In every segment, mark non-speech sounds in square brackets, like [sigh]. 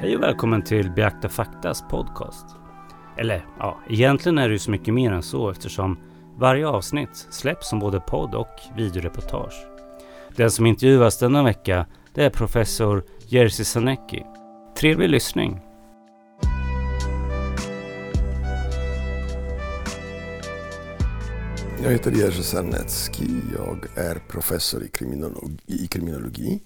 Hej och välkommen till Beakta Faktas podcast. Eller ja, egentligen är det ju så mycket mer än så eftersom varje avsnitt släpps som både podd och videoreportage. Den som intervjuas denna vecka det är professor Jerzy Sanecki. Trevlig lyssning! Jag heter Jerzy Sarnecki. Jag är professor i kriminologi. I kriminologi.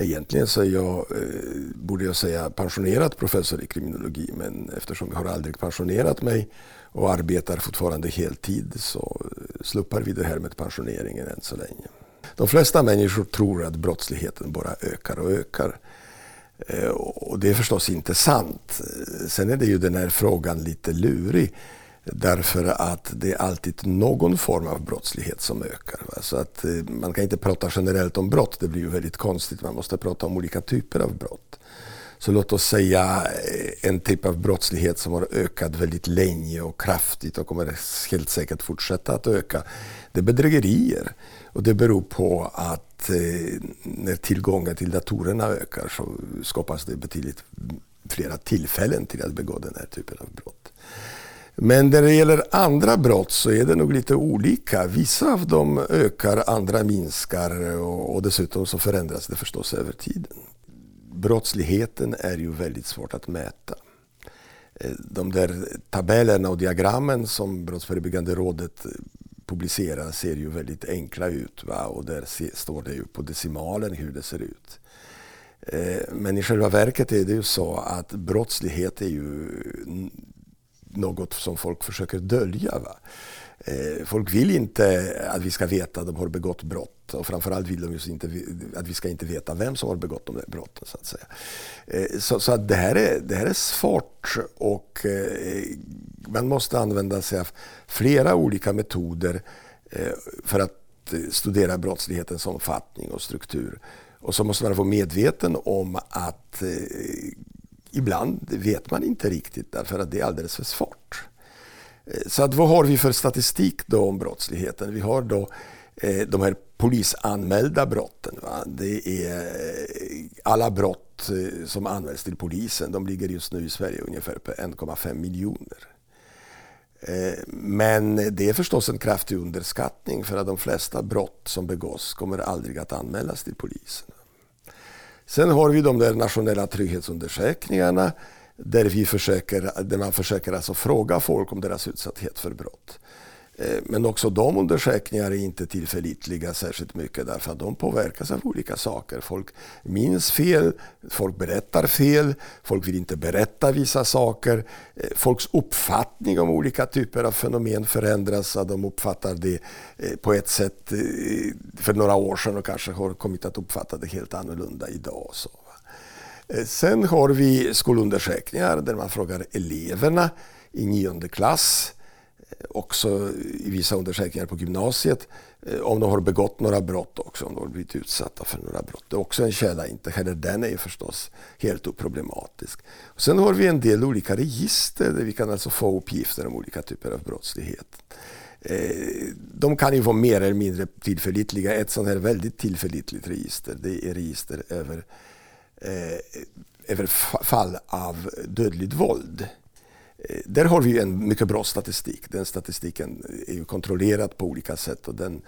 Egentligen så är jag, eh, borde jag säga, pensionerad professor i kriminologi men eftersom jag har aldrig pensionerat mig och arbetar fortfarande heltid så sluppar vi det här med pensioneringen än så länge. De flesta människor tror att brottsligheten bara ökar och ökar. Eh, och det är förstås inte sant. Eh, sen är det ju den här frågan lite lurig. Därför att det är alltid någon form av brottslighet som ökar. Så att eh, man kan inte prata generellt om brott, det blir ju väldigt konstigt. Man måste prata om olika typer av brott. Så låt oss säga eh, en typ av brottslighet som har ökat väldigt länge och kraftigt och kommer helt säkert fortsätta att öka. Det är bedrägerier. Och det beror på att eh, när tillgången till datorerna ökar så skapas det betydligt flera tillfällen till att begå den här typen av brott. Men när det gäller andra brott så är det nog lite olika. Vissa av dem ökar, andra minskar och, dessutom så förändras det förstås över tiden. Brottsligheten är ju väldigt svårt att mäta. Eh, de där tabellerna och diagrammen som Brottsförebyggande rådet publicerar ser ju väldigt enkla ut. Va? Och där står det ju på decimalen hur det ser ut. Eh, men i själva verket är det ju så att brottslighet är ju något som folk försöker dölja. Va? Eh, folk vill inte att vi ska veta att de har begått brott och framförallt vill de inte att vi ska inte veta vem som har begått de där brotten. Så att säga. Eh, så, så att det, här är, det här är svårt och eh, man måste använda sig av flera olika metoder för att studera brottslighetens omfattning och struktur. Och så måste man vara medveten om att ibland vet man inte riktigt därför att det är alldeles för svårt. Eh, så att vad har vi för statistik då om brottsligheten? Vi har då eh, de här polisanmälda brotten. Va? Det är eh, alla brott som anmäls till polisen. De ligger just nu i Sverige ungefär på 1,5 miljoner. Men det är förstås en kraftig underskattning för att de flesta brott som begås kommer aldrig att anmälas till polisen. Sen har vi de där nationella trygghetsundersökningarna där, vi försöker, där man försöker alltså fråga folk om deras utsatthet för brott. Eh, men också de undersökningar är inte tillförlitliga särskilt mycket därför att de påverkas av olika saker. Folk minns fel, folk berättar fel, folk vill inte berätta vissa saker. Eh, folks uppfattning om olika typer av fenomen förändras så att de uppfattar det eh, på ett sätt för några år sedan och kanske har kommit att uppfatta det helt annorlunda idag. Så. Sen har vi skolundersökningar där man frågar eleverna i nionde klass också i vissa undersökningar på gymnasiet eh, om de har begått några brott också, om de har blivit utsatta för några brott. Det är också en källa, inte heller den är förstås helt oproblematisk. Och sen har vi en del olika register där vi kan alltså få uppgifter om olika typer av brottslighet. Eh, de kan ju vara mer eller mindre tillförlitliga. Ett sånt här väldigt tillförlitligt register det är register över, eh, över fall av dödligt våld. Där har vi en mycket bra statistik. Den statistiken är kontrollerad på olika sätt och den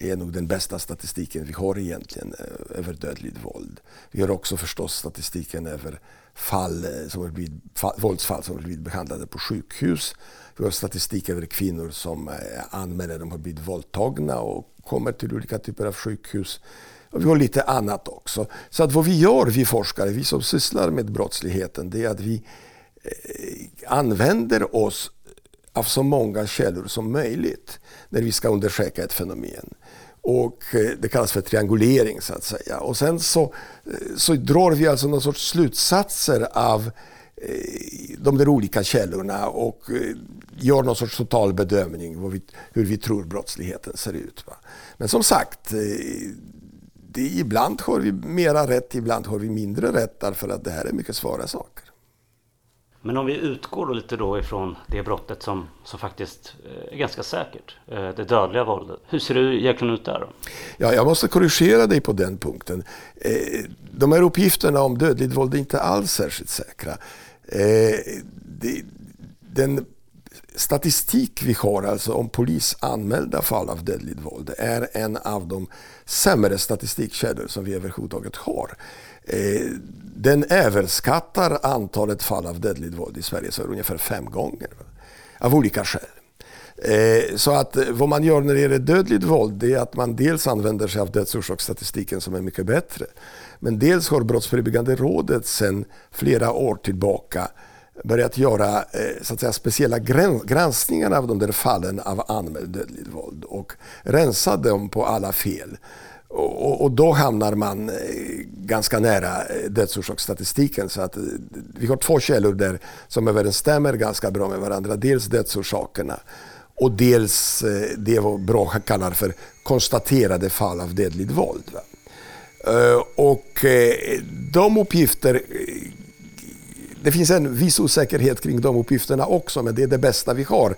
är nog den bästa statistiken vi har egentligen eh, över dödligt våld. Vi har också förstås statistiken över fall eh, som har blivit, våldsfall som har blivit behandlade på sjukhus. Vi har statistik över kvinnor som eh, anmäler att de har blivit våldtagna och kommer till olika typer av sjukhus. Och vi har lite annat också. Så att vad vi gör, vi forskare, vi som sysslar med brottsligheten, det är att vi Eh, använder oss av så många källor som möjligt när vi ska undersöka ett fenomen. Och eh, det kallas för triangulering så att säga. Och sen så, eh, så drar vi alltså någon sorts slutsatser av de där olika källorna och gör någon sorts total bedömning vi, hur vi tror brottsligheten ser ut. Va? Men som sagt, det, ibland har vi mera rätt, ibland har vi mindre rätt därför att det här är mycket svåra saker. Men om vi utgår då lite då ifrån det brottet som, som faktiskt eh, är ganska säkert, eh, det dödliga våldet. Hur ser det egentligen ut där då? Ja, jag måste korrigera dig på den punkten. Eh, de här uppgifterna om dödligt våld är inte alls särskilt säkra. Den statistik vi har alltså om polisanmälda fall av dödligt våld är en av de sämre statistikkällor som vi överhuvudtaget har. Eh, den överskattar antalet fall av dödligt våld i Sverige så ungefär fem gånger. Av olika skäl. Eh, så att eh, vad man gör när det gäller dödligt våld det är att man dels använder sig av dödsorsaksstatistiken som är mycket bättre. Men dels har Brottsförebyggande rådet sedan flera år tillbaka börjat göra eh, så att säga, speciella granskningar av de där fallen av anmält dödligt våld och rensa dem på alla fel. Och, och, då hamnar man eh, ganska nära eh, dödsorsaksstatistiken. Så att vi har två källor där som överensstämmer ganska bra med varandra. Dels dödsorsakerna och dels det vad Brå kallar för konstaterade fall av dödligt våld. Och de uppgifter det finns en viss osäkerhet kring de uppgifterna också, men det är det bästa vi har.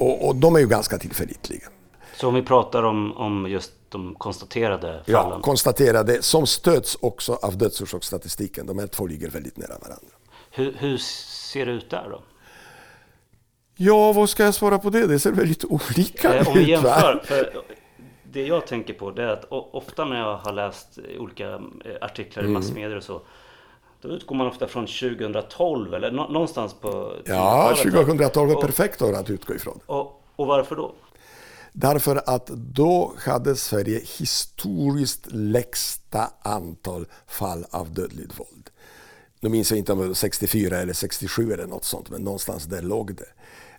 Och, och de är ju ganska tillförlitliga. Så om vi pratar om, om just de konstaterade fallen? Ja, konstaterade som stöds också av dödsorsaksstatistiken. De här två ligger väldigt nära varandra. Hur, hur, ser det ut där då? Ja, vad ska jag svara på det? Det ser väldigt olika eh, ut. Om vi jämför, för det jag tänker på det är att ofta när jag har läst olika eh, artiklar mm. i massmedier och så då utgår man ofta från 2012 eller någonstans på... Ja, 2012 är perfekt år att utgå ifrån. Och, och varför då? Därför att då hade Sverige historiskt lägsta antal fall av dödligt våld. Nu minns jag inte om det var 64 eller 67 eller något sånt, men någonstans där låg det.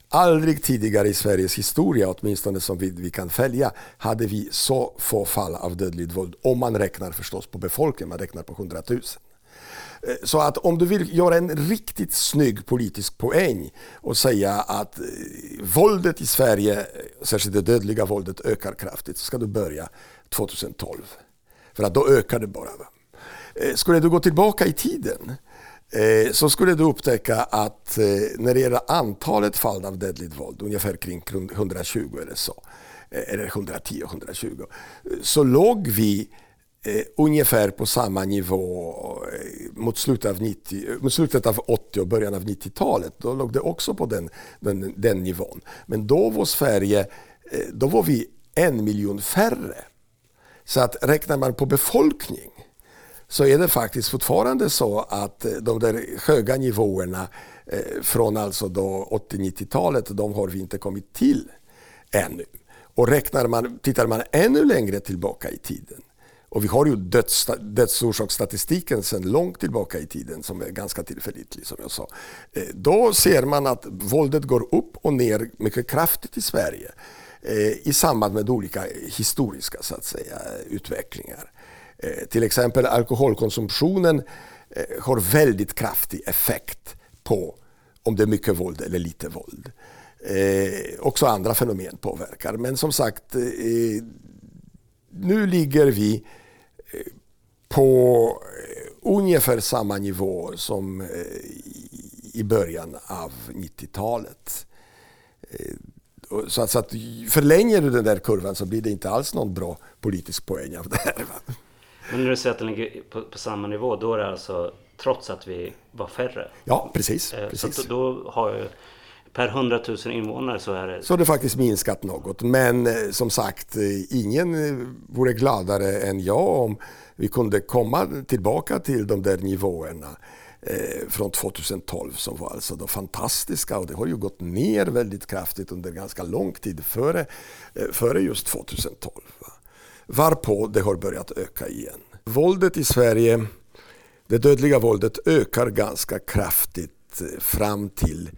Aldrig tidigare i Sveriges historia, åtminstone som vi, vi kan följa, hade vi så få fall av dödligt våld. Om man räknar förstås på befolkningen, man räknar på 100 000. Eh, så att om du vill göra en riktigt snygg politisk poäng och säga att eh, våldet i Sverige, eh, särskilt det dödliga våldet, ökar kraftigt så ska du börja 2012. För att då ökar det bara. Skulle du gå tillbaka i tiden så skulle du upptäcka att när det gäller antalet fall av dödligt våld, ungefär kring 120 eller så, eller 110-120, så låg vi eh, ungefär på samma nivå eh, mot slutet av, 90, eh, mot slutet av 80 och början av 90-talet. Då låg det också på den, den, den nivån. Men då var Sverige, eh, då var vi en miljon färre. Så att räknar man på befolkning så är det faktiskt fortfarande så att eh, de där höga nivåerna från alltså 80-90-talet, de har vi inte kommit till ännu. Och räknar man, tittar man ännu längre tillbaka i tiden och vi har ju döds, dödsorsaksstatistiken sedan långt tillbaka i tiden som är ganska tillförlitlig som jag sa. Eh, då ser man att våldet går upp och ner mycket kraftigt i Sverige eh, i samband med olika historiska så att säga, utvecklingar. Eh, till exempel alkoholkonsumtionen har väldigt kraftig effekt på om det är mycket våld eller lite våld. Eh, också andra fenomen påverkar. Men som sagt, eh, nu ligger vi på eh, ungefär samma nivå som eh, i början av 90-talet. Eh, så att, så att förlänger du den där kurvan så blir det inte alls någon bra politisk poäng av det här. Men när du säger att den ligger på, på, samma nivå, då är det alltså trots att vi var färre? Ja, precis. precis. Så då har per 100 000 invånare så är det... Så har det faktiskt minskat något. Men eh, som sagt, eh, ingen eh, vore gladare än jag om vi kunde komma tillbaka till de där nivåerna från 2012 som var alltså då fantastiska och det har ju gått ner väldigt kraftigt under ganska lång tid före, före just 2012. Varpå det har börjat öka igen. Våldet i Sverige, det dödliga våldet ökar ganska kraftigt fram till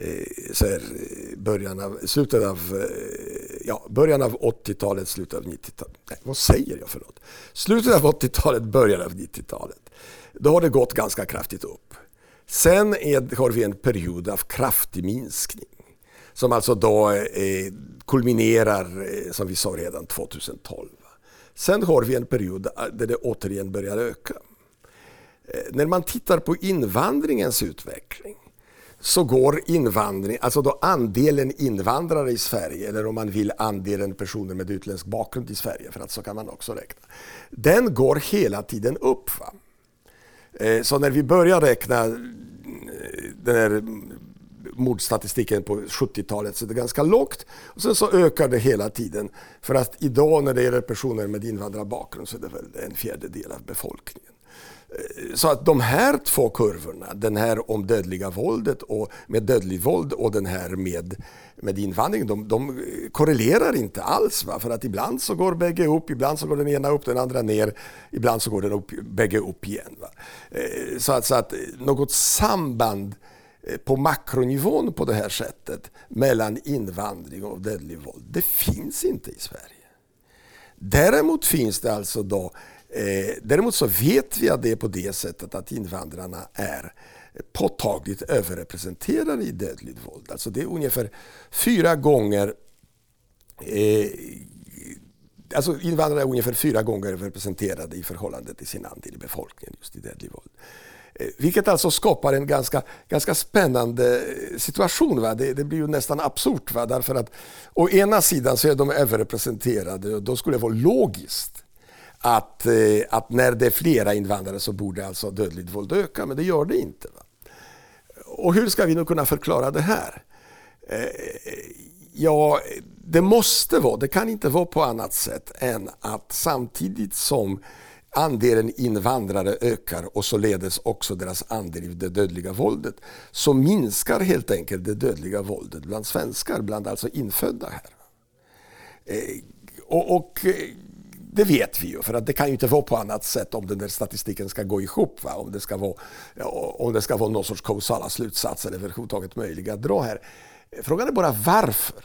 Eh, så här, eh, början av, slutet av, eh, ja, början av 80-talet, slutet av 90-talet. Nej, vad säger jag för något? Slutet av 80-talet, början av 90-talet. Då har det gått ganska kraftigt upp. Sen är, har vi en period av kraftig minskning. Som alltså då eh, kulminerar, eh, som vi sa redan, 2012. Sen har vi en period där det återigen börjar öka. Eh, när man tittar på invandringens utveckling så går invandring, alltså då andelen invandrare i Sverige, eller om man vill andelen personer med utländsk bakgrund i Sverige, för att så kan man också räkna, den går hela tiden upp. Va? Eh, så när vi börjar räkna eh, den här mordstatistiken på 70-talet så det är ganska lågt. Och sen så ökar det hela tiden. För att idag när det gäller personer med invandrarbakgrund så är det väl en fjärdedel av befolkningen. Så att de här två kurvorna, den här om dödliga våldet och med dödligt våld och den här med, med invandring, de, de korrelerar inte alls. Va? För att ibland så går bägge upp, ibland så går den ena upp, den andra ner, ibland så går den upp, bägge upp igen. Va? Eh, så, att, så att eh, något samband eh, på makronivån på det här sättet mellan invandring och dödligt våld, det finns inte i Sverige. Däremot finns det alltså då Eh, däremot så vet vi att det är på det sättet att invandrarna är påtagligt överrepresenterade i dödligt våld. Alltså det är ungefär fyra gånger eh, Alltså invandrare är ungefär fyra gånger överrepresenterade i förhållande till sin andel i befolkningen just i dödligt våld. Eh, vilket alltså skapar en ganska, ganska spännande situation. Va? Det, det blir ju nästan absurt. Va? Därför att å ena sidan så är de överrepresenterade och då skulle det vara logiskt att, eh, att när det är flera invandrare så borde alltså dödligt våld öka, men det gör det inte. Va? Och hur ska vi nu kunna förklara det här? Eh, ja, det måste vara, det kan inte vara på annat sätt än att samtidigt som andelen invandrare ökar och således också deras andel i det dödliga våldet så minskar helt enkelt det dödliga våldet bland svenskar, bland alltså infödda här. Eh, och, och eh, det vet vi ju, för att det kan ju inte vara på annat sätt om den där statistiken ska gå ihop. Va? Om, det ska vara, om det ska vara någon sorts kausala slutsatser överhuvudtaget möjliga att dra här. Frågan är bara varför.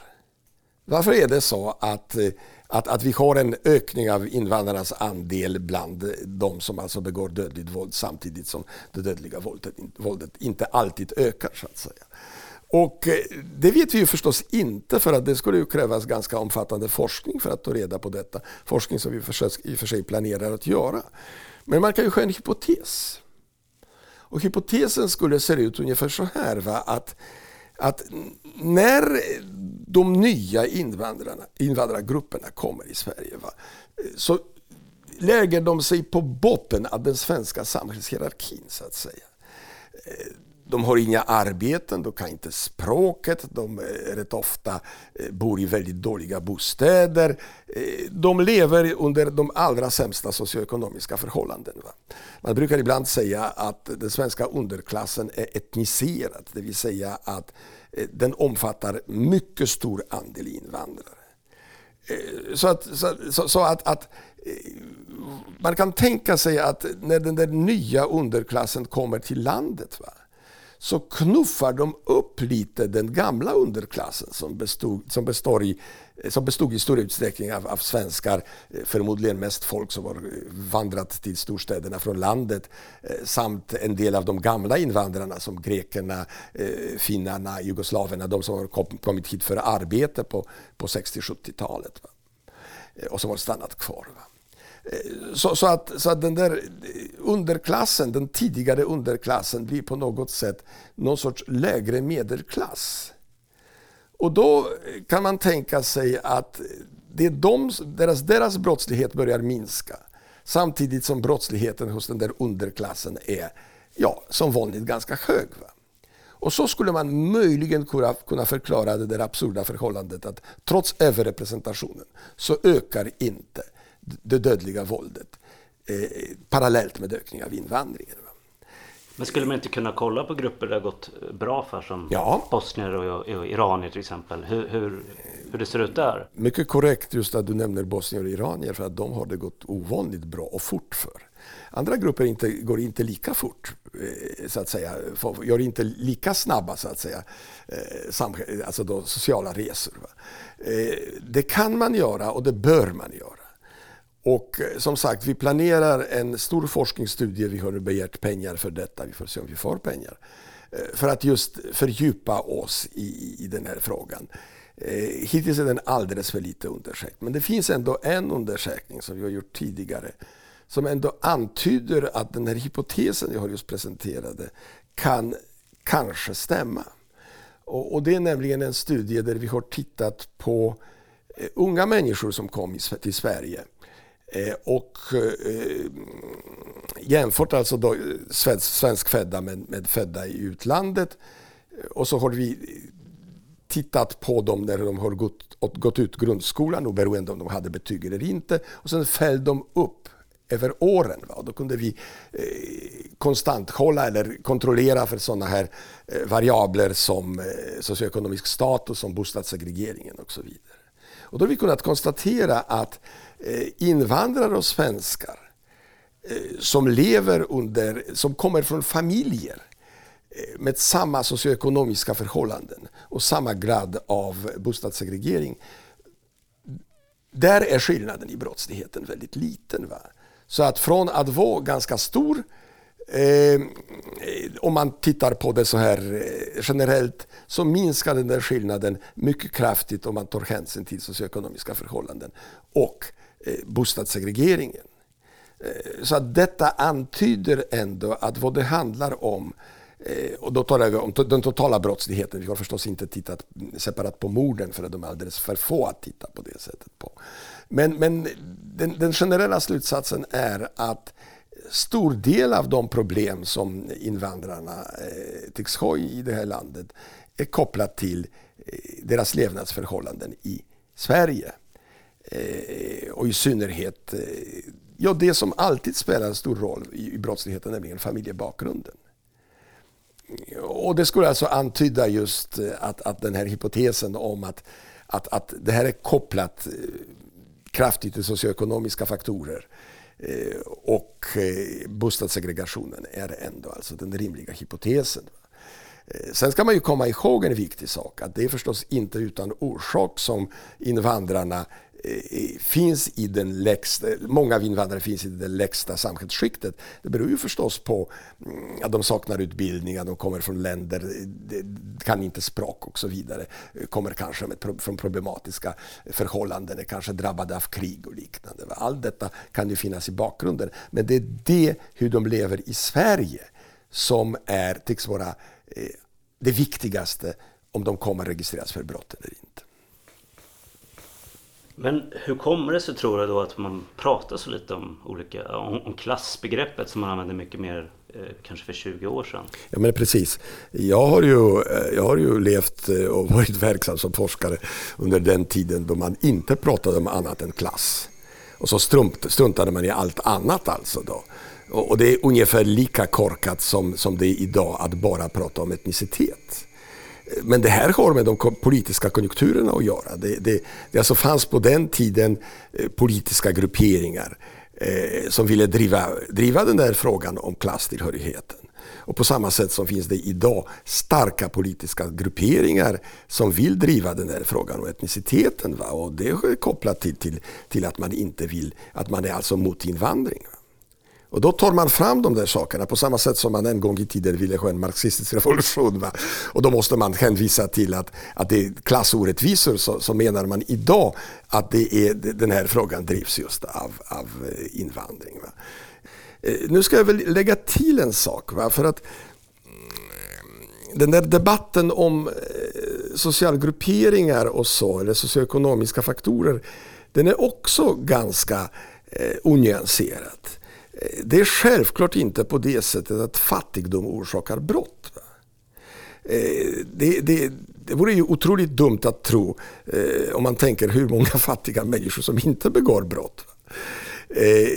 Varför är det så att, eh, att, att vi har en ökning av invandrarnas andel bland de som alltså begår dödligt våld samtidigt som det dödliga våldet, våldet inte alltid ökar så att säga. Och eh, det vet vi ju förstås inte för att det skulle ju krävas ganska omfattande forskning för att ta reda på detta. Forskning som vi i och för sig planerar att göra. Men man kan ju ha en hypotes. Och hypotesen skulle se ut ungefär så här. Va? Att, att när de nya invandrarna, invandrargrupperna kommer i Sverige va? så lägger de sig på botten av den svenska samhällshierarkin så att säga eh, de har inga arbeten, de kan inte språket, de rätt ofta eh, bor i väldigt dåliga bostäder. Eh, de lever under de allra sämsta socioekonomiska förhållanden. Man brukar ibland säga att den svenska underklassen är etniserad, det vill säga att eh, den omfattar mycket stor andel invandrare. Så att, så, så att, att man kan tänka sig att när den där nya underklassen kommer till landet va, så knuffar de upp lite den gamla underklassen som bestod, som består i, som bestod i stor utsträckning av, av svenskar, eh, förmodligen mest folk som har eh, vandrat till storstäderna från landet, eh, samt en del av de gamla invandrarna som grekerna, finnarna, jugoslaverna, de som har kommit hit för arbete på, på 60-70-talet och som har stannat kvar. Va? Så, så, att, så att den där underklassen, den tidigare underklassen blir på något sätt någon sorts lägre medelklass. Och då kan man tänka sig att det är de, deras, deras brottslighet börjar minska. Samtidigt som brottsligheten hos den där underklassen är, ja, som vanligt ganska hög. Va? Och så skulle man möjligen kunna förklara det där absurda förhållandet att trots överrepresentationen så ökar inte det dödliga våldet eh, parallellt med ökning av invandringen. Men skulle man inte kunna kolla på grupper det har gått bra för som ja. bosnier och, och iranier till exempel? Hur, hur, hur det ser ut där? Mycket korrekt just att du nämner bosnier och iranier för att de har det gått ovanligt bra och fort för. Andra grupper inte, går inte lika fort, eh, så att säga, gör inte lika snabba så att säga, eh, alltså då, sociala resor. Eh, det kan man göra och det bör man göra. Och eh, som sagt, vi planerar en stor forskningsstudie. Vi har begärt pengar för detta. Vi får se om vi får pengar. Eh, för att just fördjupa oss i, i den här frågan. Eh, hittills är den alldeles för lite undersökt. Men det finns ändå en undersökning som vi har gjort tidigare som ändå antyder att den här hypotesen jag har just presenterade kan kanske stämma. Och, och det är nämligen en studie där vi har tittat på unga människor som kom till Sverige eh, och eh, jämfört alltså då, eh, svensk, svenskfödda med, med födda i utlandet. Eh, och så har vi tittat på dem när de har gått, gått ut grundskolan, oberoende om de hade betyg eller inte. Och sen följde de upp över åren. Va? Då kunde vi eh, konstant hålla eller kontrollera för sådana här eh, variabler som eh, socioekonomisk status, som bostadssegregeringen och så vidare. Och då har vi kunnat konstatera att eh, invandrare och svenskar eh, som lever under, som kommer från familjer eh, med samma socioekonomiska förhållanden och samma grad av bostadssegregering. Där är skillnaden i brottsligheten väldigt liten. Va? Så att från att vara ganska stor Eh, om man tittar på det så här eh, generellt så minskar den där skillnaden mycket kraftigt om man tar hänsyn till socioekonomiska förhållanden och eh, bostadssegregeringen. Eh, så att detta antyder ändå att vad det handlar om eh, och då talar jag om den totala brottsligheten. Vi har förstås inte tittat separat på morden för att de är alldeles för få att titta på det sättet på. Men, men den, den generella slutsatsen är att stor del av de problem som invandrarna eh, tycks ha i det här landet är kopplat till eh, deras levnadsförhållanden i Sverige. Eh, och i synnerhet eh, ja, det som alltid spelar en stor roll i, i brottsligheten, nämligen familjebakgrunden. Och det skulle alltså antyda just eh, att, att den här hypotesen om att, att, att det här är kopplat eh, kraftigt till socioekonomiska faktorer eh, Eh, och eh, bostadssegregationen är ändå alltså den rimliga hypotesen. Eh, sen ska man ju komma ihåg en viktig sak, att det är förstås inte utan orsak som invandrarna Eh, finns i den lägsta, många av invandrare finns i det lägsta samhällsskiktet. Det beror ju förstås på mm, att de saknar utbildning, att de kommer från länder, kan inte språk och så vidare. Kommer kanske med, från problematiska förhållanden, är kanske drabbade av krig och liknande. Allt detta kan ju finnas i bakgrunden. Men det är det, hur de lever i Sverige, som är, tycks vara eh, det viktigaste om de kommer registreras för brott eller inte. Men hur kommer det sig tror du då att man pratar så lite om, olika, om, om klassbegreppet som man använde mycket mer eh, kanske för 20 år sedan? Ja men precis. Jag har ju, eh, jag har ju levt eh, och varit verksam som forskare under den tiden då man inte pratade om annat än klass. Och så struntade man i allt annat alltså då. Och det är ungefär lika korkat som, som det är idag att bara prata om etnicitet. Men det här har med de politiska konjunkturerna att göra. Det, det, det alltså fanns på den tiden eh, politiska grupperingar eh, som ville driva, driva den där frågan om klasstillhörigheten. Och på samma sätt som finns det idag starka politiska grupperingar som vill driva den där frågan om etniciteten. Va? Och det är kopplat till, till, till att man inte vill, att man är alltså mot invandring. Va? Och då tar man fram de där sakerna på samma sätt som man en gång i tiden ville ha en marxistisk revolution. Va? Och då måste man hänvisa till att, att det är klassorättvisor så, så menar man idag att det är, den här frågan drivs just av, av eh, invandring. Va? Eh, nu ska jag väl lägga till en sak. Va? För att mm, den där debatten om eh, socialgrupperingar och så, eller socioekonomiska faktorer, den är också ganska eh, onyanserad. Det är självklart inte på det sättet att fattigdom orsakar brott. Eh, det, det, det vore ju otroligt dumt att tro eh, om man tänker hur många [laughs] fattiga människor som inte begår brott. Eh,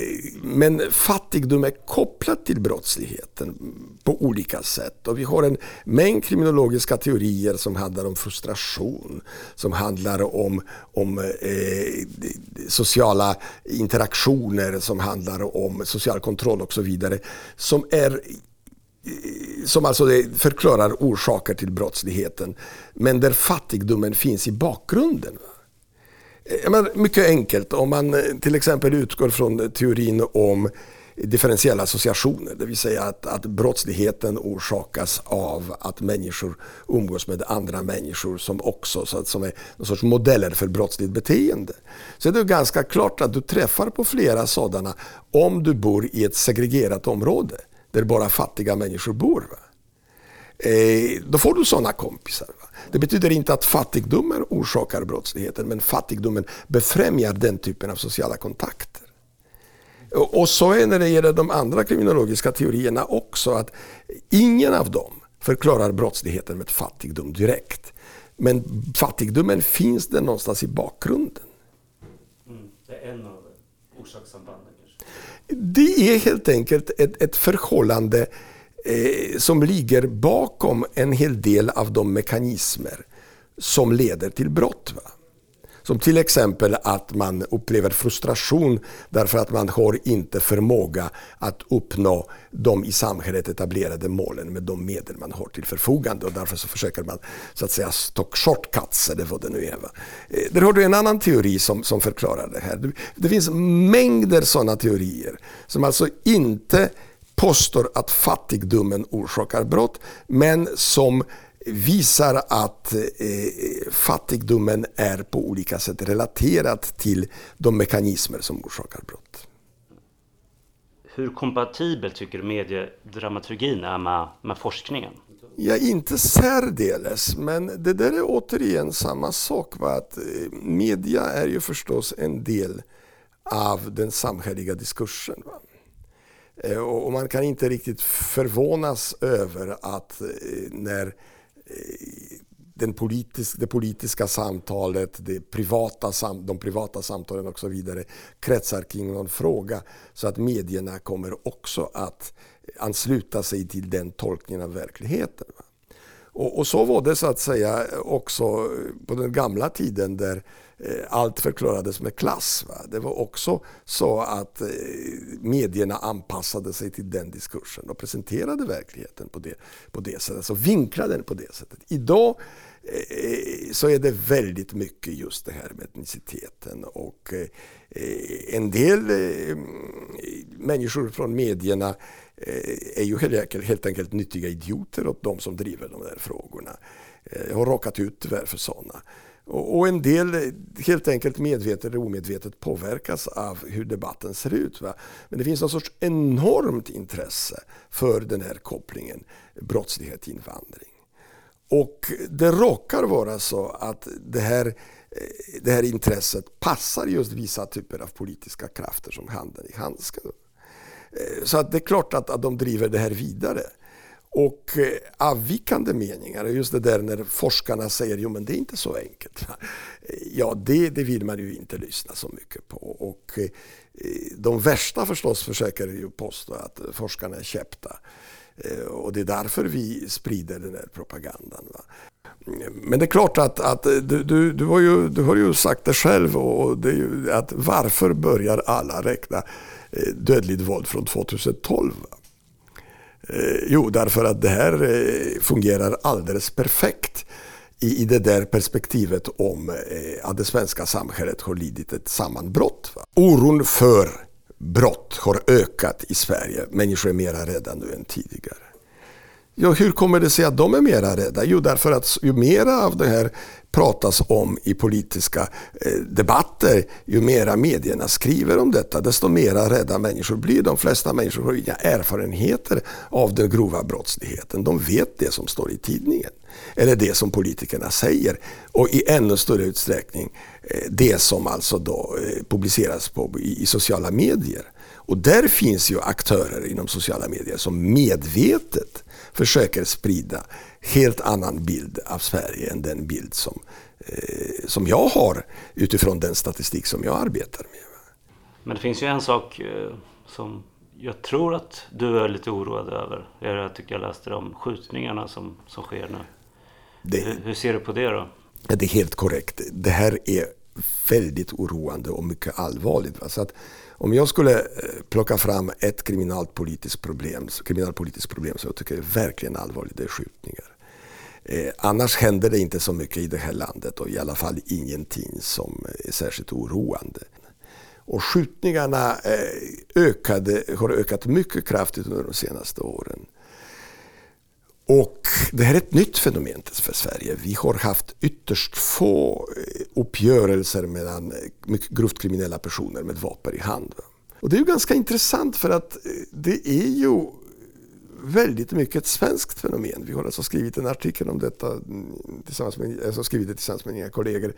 men fattigdom är kopplat till brottsligheten på olika sätt. Och vi har en mängd kriminologiska teorier som handlar om frustration, som handlar om, om eh, sociala interaktioner, som handlar om social kontroll och så vidare. Som är eh, som alltså förklarar orsaker till brottsligheten. Men där fattigdomen finns i bakgrunden. Men mycket enkelt, om man eh, till exempel utgår från teorin om differentiella associationer, det vill säga att, att brottsligheten orsakas av att människor umgås med andra människor som också så att, som är någon sorts modeller för brottsligt beteende. Så det är ganska klart att du träffar på flera sådana om du bor i ett segregerat område där bara fattiga människor bor. Eh, då får du sådana kompisar. Det betyder inte att fattigdomen orsakar brottsligheten, men fattigdomen befrämjar den typen av sociala kontakter. Och, så är när det gäller de andra kriminologiska teorierna också, att ingen av dem förklarar brottsligheten med fattigdom direkt. Men fattigdomen finns där någonstans i bakgrunden. Mm, det är en av orsakssambanden? Det är helt enkelt ett, ett förhållande eh, som ligger bakom en hel del av de mekanismer som leder till brott. Va? Som till exempel att man upplever frustration därför att man har inte förmåga att uppnå de i samhället etablerade målen med de medel man har till förfogande och därför så försöker man så att säga stock shortcuts eller vad det nu är. Eh, där har du en annan teori som, som förklarar det här. Det finns mängder sådana teorier som alltså inte påstår att fattigdomen orsakar brott men som visar att eh, fattigdomen är på olika sätt relaterad till de mekanismer som orsakar brott. Hur kompatibel tycker du mediedramaturgin är med, med forskningen? Ja, inte särdeles, men det där är återigen samma sak. Va? Att eh, media är ju förstås en del av den samhälleliga diskursen. Va? Eh, och man kan inte riktigt förvånas över att eh, när eh, den politisk, det politiska samtalet, det privata sam, de privata samtalen och så vidare kretsar kring någon fråga. Så att medierna kommer också att ansluta sig till den tolkningen av verkligheten. Och, och, så var det så att säga också på den gamla tiden där Eh, allt förklarades med klass. Va? Det var också så att eh, medierna anpassade sig till den diskursen och presenterade verkligheten på det, på det sättet, alltså vinklade den på det sättet. Idag eh, så är det väldigt mycket just det här med etniciteten och en del människor från medierna är ju helt enkelt nyttiga idioter åt de som driver de där frågorna. Jag har råkat ut tyvärr för sådana. Och en del helt enkelt medvetet eller omedvetet påverkas av hur debatten ser ut. Va? Men det finns någon sorts enormt intresse för den här kopplingen brottslighet-invandring. Och det råkar vara så att det här, eh, det här intresset passar just vissa typer av politiska krafter som handen i handsken. Eh, så att det är klart att, att de driver det här vidare. Och eh, avvikande meningar, just det där när forskarna säger jo men det är inte så enkelt. [laughs] Ja, det, det vill man ju inte lyssna så mycket på. Och eh, de värsta förstås försöker ju påstå att forskarna är käppta. Eh, och det är därför vi sprider den här propagandan. Va? Men det är klart att, att du, du, du, har ju, du har ju sagt det själv och det är ju att varför börjar alla räkna dödligt våld från 2012? Va? Eh, jo, därför att det här eh, fungerar alldeles perfekt i, det där perspektivet om eh, att det svenska samhället har lidit ett sammanbrott. Va? Oron för brott har ökat i Sverige. Människor är mera rädda nu än tidigare. Ja, hur kommer det sig att de är mera rädda? Jo, därför att ju mera av det här pratas om i politiska eh, debatter, ju mera medierna skriver om detta, desto mera rädda människor blir. De flesta människor har inga erfarenheter av den grova brottsligheten. De vet det som står i tidningen. Eller det som politikerna säger. Och i ännu större utsträckning eh, det som alltså då eh, publiceras på, i, i sociala medier. Och där finns ju aktörer inom sociala medier som medvetet försöker sprida helt annan bild av Sverige än den bild som, eh, som jag har utifrån den statistik som jag arbetar med. Men det finns ju en sak eh, som jag tror att du är lite oroad över. Jag tycker jag läste de skjutningarna som, som sker nu. Det, hur, hur, ser du på det då? Det är helt korrekt. Det här är väldigt oroande och mycket allvarligt. Så att om jag skulle eh, plocka fram ett kriminalpolitiskt problem, kriminalpolitiskt problem som jag tycker är verkligen allvarligt, det är skjutningar. Eh, annars händer det inte så mycket i det här landet och i alla fall ingenting som eh, är särskilt oroande. Och skjutningarna eh, ökade, har ökat mycket kraftigt under de senaste åren. Och det här är ett nytt fenomen för Sverige. Vi har haft ytterst få eh, uppgörelser mellan eh, mycket grovt kriminella personer med vapen i hand. Och det är ju ganska intressant för att eh, det är ju väldigt mycket ett svenskt fenomen. Vi har alltså skrivit en artikel om detta mm, tillsammans med, alltså skrivit det tillsammans med mina kollegor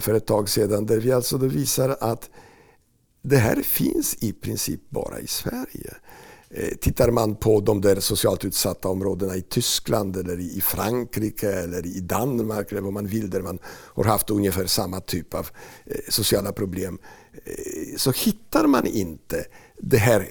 för ett tag sedan där vi alltså visar att det här finns i princip bara i Sverige. Eh, tittar man på de där socialt utsatta områdena i Tyskland eller i Frankrike eller i Danmark eller vad man vill där man har haft ungefär samma typ av eh, sociala problem eh, så hittar man inte det här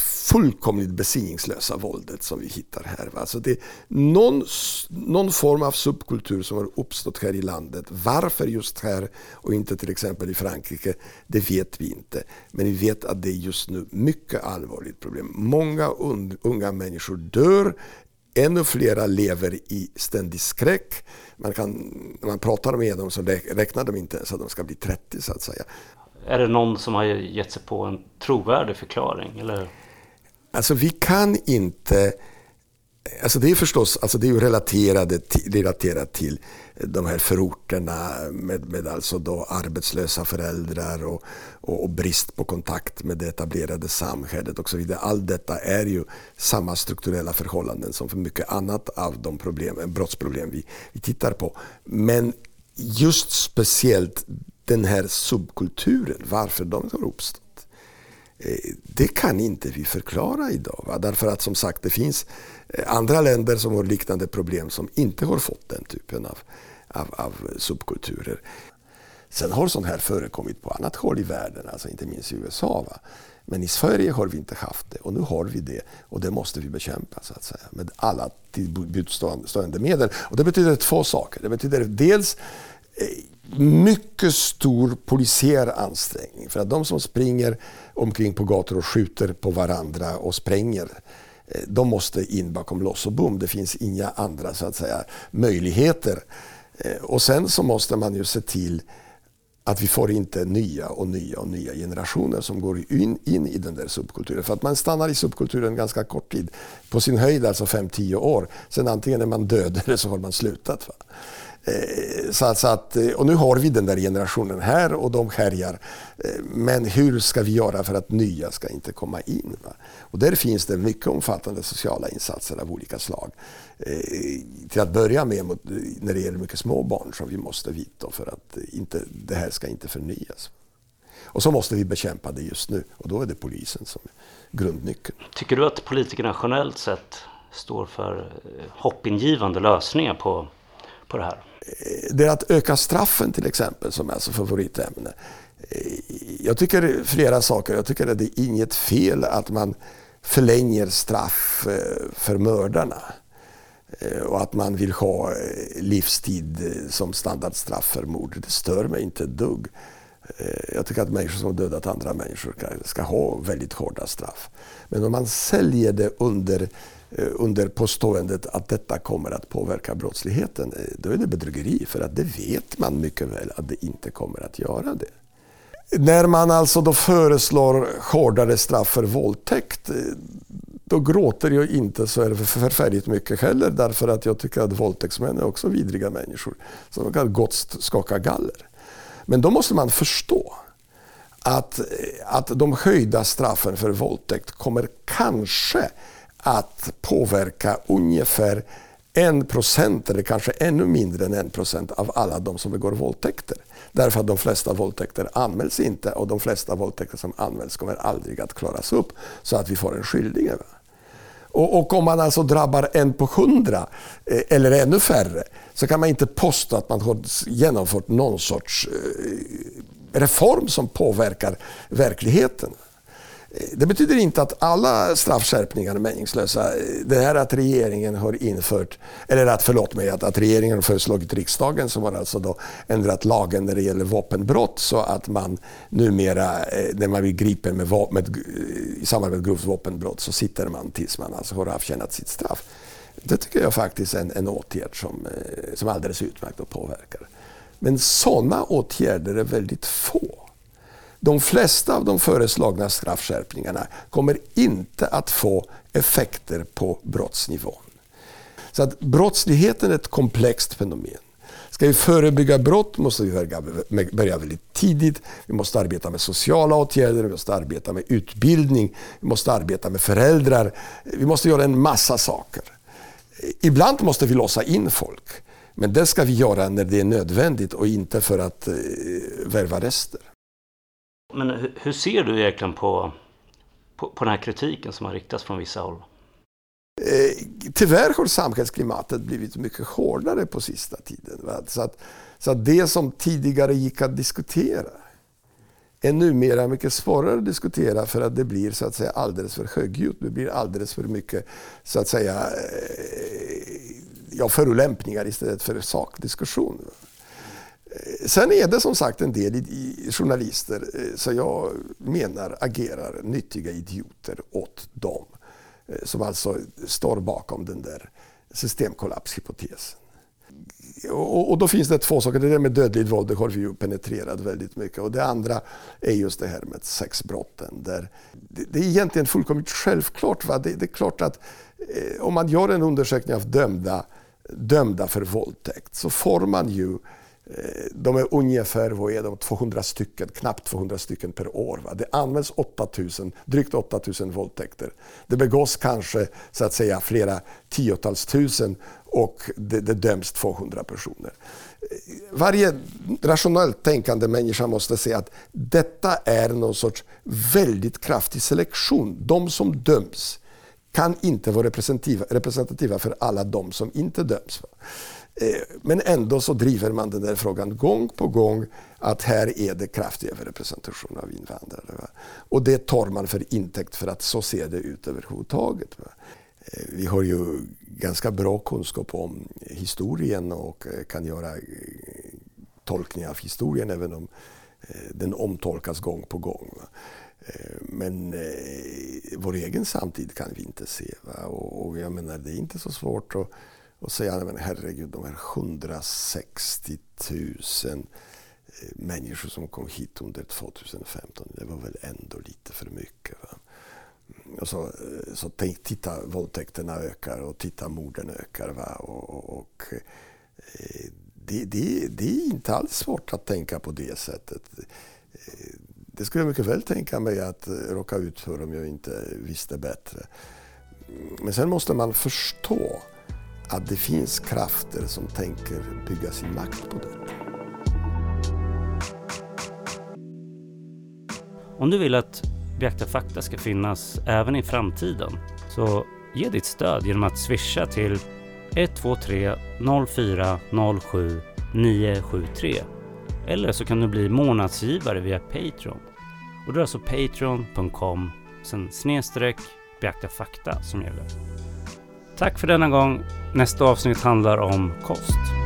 fullkomligt besinningslösa våldet som vi hittar här. Alltså det är någon, någon form av subkultur som har uppstått här i landet. Varför just här och inte till exempel i Frankrike, det vet vi inte. Men vi vet att det är just nu mycket allvarligt problem. Många unga människor dör Ännu flera lever i ständig skräck. Man kan, när man pratar med dem så räknar de inte ens att de ska bli 30 så att säga. Är det någon som har gett sig på en trovärdig förklaring? Eller? Alltså vi kan inte Alltså det är förstås alltså det är ju relaterat till, relaterat till de här förorterna med, med alltså då arbetslösa föräldrar och, och, och, brist på kontakt med det etablerade samhället och så vidare. Allt detta är ju samma strukturella förhållanden som för mycket annat av de problem, eh, brottsproblem vi, vi tittar på. Men just speciellt den här subkulturen, varför de har uppstått Eh, det kan inte vi förklara idag. Va? Därför att som sagt det finns eh, andra länder som har liknande problem som inte har fått den typen av, av, av subkulturer. Sen har sånt här förekommit på annat håll i världen, alltså inte minst i USA. Va? Men i Sverige har vi inte haft det och nu har vi det och det måste vi bekämpa så att säga med alla tillbudstående medel. Och det betyder två saker. Det betyder dels eh, mycket stor polisiär ansträngning. För att de som springer omkring på gator och skjuter på varandra och spränger eh, de måste in bakom lås och bom. Det finns inga andra så att säga, möjligheter. Eh, och sen så måste man ju se till att vi får inte nya och nya och nya generationer som går in, in i den där subkulturen. För att man stannar i subkulturen ganska kort tid. På sin höjd alltså 5-10 år. Sen antingen är man död [laughs] eller så har man slutat. Va? Eh, så att, så att, eh, och nu har vi den där generationen här och de härjar. Eh, men hur ska vi göra för att nya ska inte komma in? Va? Och där finns det mycket omfattande sociala insatser av olika slag. Till att börja med när det gäller mycket små barn som vi måste vidta för att inte, det här ska inte förnyas. Och så måste vi bekämpa det just nu och då är det polisen som är grundnyckeln. Tycker du att politikerna generellt sett står för hoppingivande lösningar på, på det här? Det är att öka straffen till exempel som är så favoritämne. Jag tycker flera saker. Jag tycker att det är inget fel att man förlänger straff eh, för mördarna. Eh, och att man vill ha eh, livstid som standardstraff för mord. Det stör mig inte ett dugg. Jag tycker att människor som har dödat andra människor ska ha väldigt hårda straff. Men om man säljer det under Eh, under påståendet att detta kommer att påverka brottsligheten, eh, då är det bedrägeri. För att det vet man mycket väl att det inte kommer att göra det. När man alltså då föreslår hårdare straff för våldtäkt, eh, då gråter jag inte så förfärligt mycket heller därför att jag tycker att våldtäktsmän är också vidriga människor som kan gott skaka galler. Men då måste man förstå att, att de höjda straffen för våldtäkt kommer kanske att påverka ungefär en procent eller kanske ännu mindre än en procent av alla de som begår våldtäkter. Därför att de flesta våldtäkter anmäls inte och de flesta våldtäkter som anmäls kommer aldrig att klaras upp så att vi får en skyldig. Och, och, om man alltså drabbar en på hundra eh, eller ännu färre så kan man inte påstå att man har genomfört någon sorts eh, reform som påverkar verkligheten. Det betyder inte att alla straffskärpningar är meningslösa. Det här att regeringen har infört, eller att, förlåt mig, att, att regeringen har föreslagit riksdagen som har alltså då ändrat lagen när det gäller vapenbrott så att man numera, eh, när man blir gripen med, med, i samband med grovt vapenbrott så sitter man tills man alltså har avtjänat sitt straff. Det tycker jag faktiskt är en, en åtgärd som, eh, som alldeles utmärkt och påverkar. Men sådana åtgärder är väldigt få. De flesta av de föreslagna straffskärpningarna kommer inte att få effekter på brottsnivån. Så att brottsligheten är ett komplext fenomen. Ska vi förebygga brott måste vi börja väldigt tidigt. Vi måste arbeta med sociala åtgärder, vi måste arbeta med utbildning, vi måste arbeta med föräldrar. Vi måste göra en massa saker. Ibland måste vi låsa in folk. Men det ska vi göra när det är nödvändigt och inte för att eh, värva rester. Men hur ser du egentligen på, på, på den här kritiken som har riktats från vissa håll? Eh, tyvärr har samhällsklimatet blivit mycket hårdare på sista tiden. Va? Så, att, så att det som tidigare gick att diskutera är numera mycket svårare att diskutera för att det blir så att säga alldeles för högljutt. Det blir alldeles för mycket så att säga eh, ja, förolämpningar istället för sakdiskussion. Eh, sen är det som sagt en del i, journalister som så jag menar agerar nyttiga idioter åt dem. Eh, som alltså står bakom den där systemkollapshypotesen. Och, och, då finns det två saker. Det där med dödligt våld det har vi ju penetrerat väldigt mycket. Och det andra är just det här med sexbrotten. Där det, det är egentligen fullkomligt självklart. Va? Det, det är klart att eh, om man gör en undersökning av dömda, dömda för våldtäkt så får man ju Eh, de är ungefär vad är de, 200 stycken, knappt 200 stycken per år. Va? Det används 8000, drygt 8000 våldtäkter. Det begås kanske så att säga flera tiotals tusen och det, det döms 200 personer. Eh, varje rationellt tänkande människa måste säga att detta är någon sorts väldigt kraftig selektion. De som döms kan inte vara representativa, för alla de som inte döms. Va? Eh, men ändå så driver man den där frågan gång på gång att här är det kraftig överrepresentation av invandrare. Va? Och det tar man för intäkt för att så ser det ut överhuvudtaget. Va? Eh, vi har ju ganska bra kunskap om historien och eh, kan göra tolkningar av historien även om den omtolkas gång på gång. Va? Men vår egen samtid kan vi inte se. Va? Och, jag menar, det är inte så svårt att och säga, men herregud, de här 160 000 eh, människor som kom hit under 2015, det var väl ändå lite för mycket. Va? Mm, och så, eh, så tänk, titta, våldtäkterna ökar och titta, morden ökar. Va? Och, och och eh, det, det, det, är inte alls svårt att tänka på det sättet. Det skulle jag mycket väl tänka mig att råka ut för om jag inte visste bättre. Mm, men sen måste man förstå att det finns krafter som tänker bygga sin makt på det. Om du vill att Beakta Fakta ska finnas även i framtiden så ge ditt stöd genom att swisha till 123 04 07 973 eller så kan du bli månadsgivare via Patreon. Och det är alltså patreon.com sen snedstreck beakta fakta som gäller. Tack för denna gång. Nästa avsnitt handlar om kost.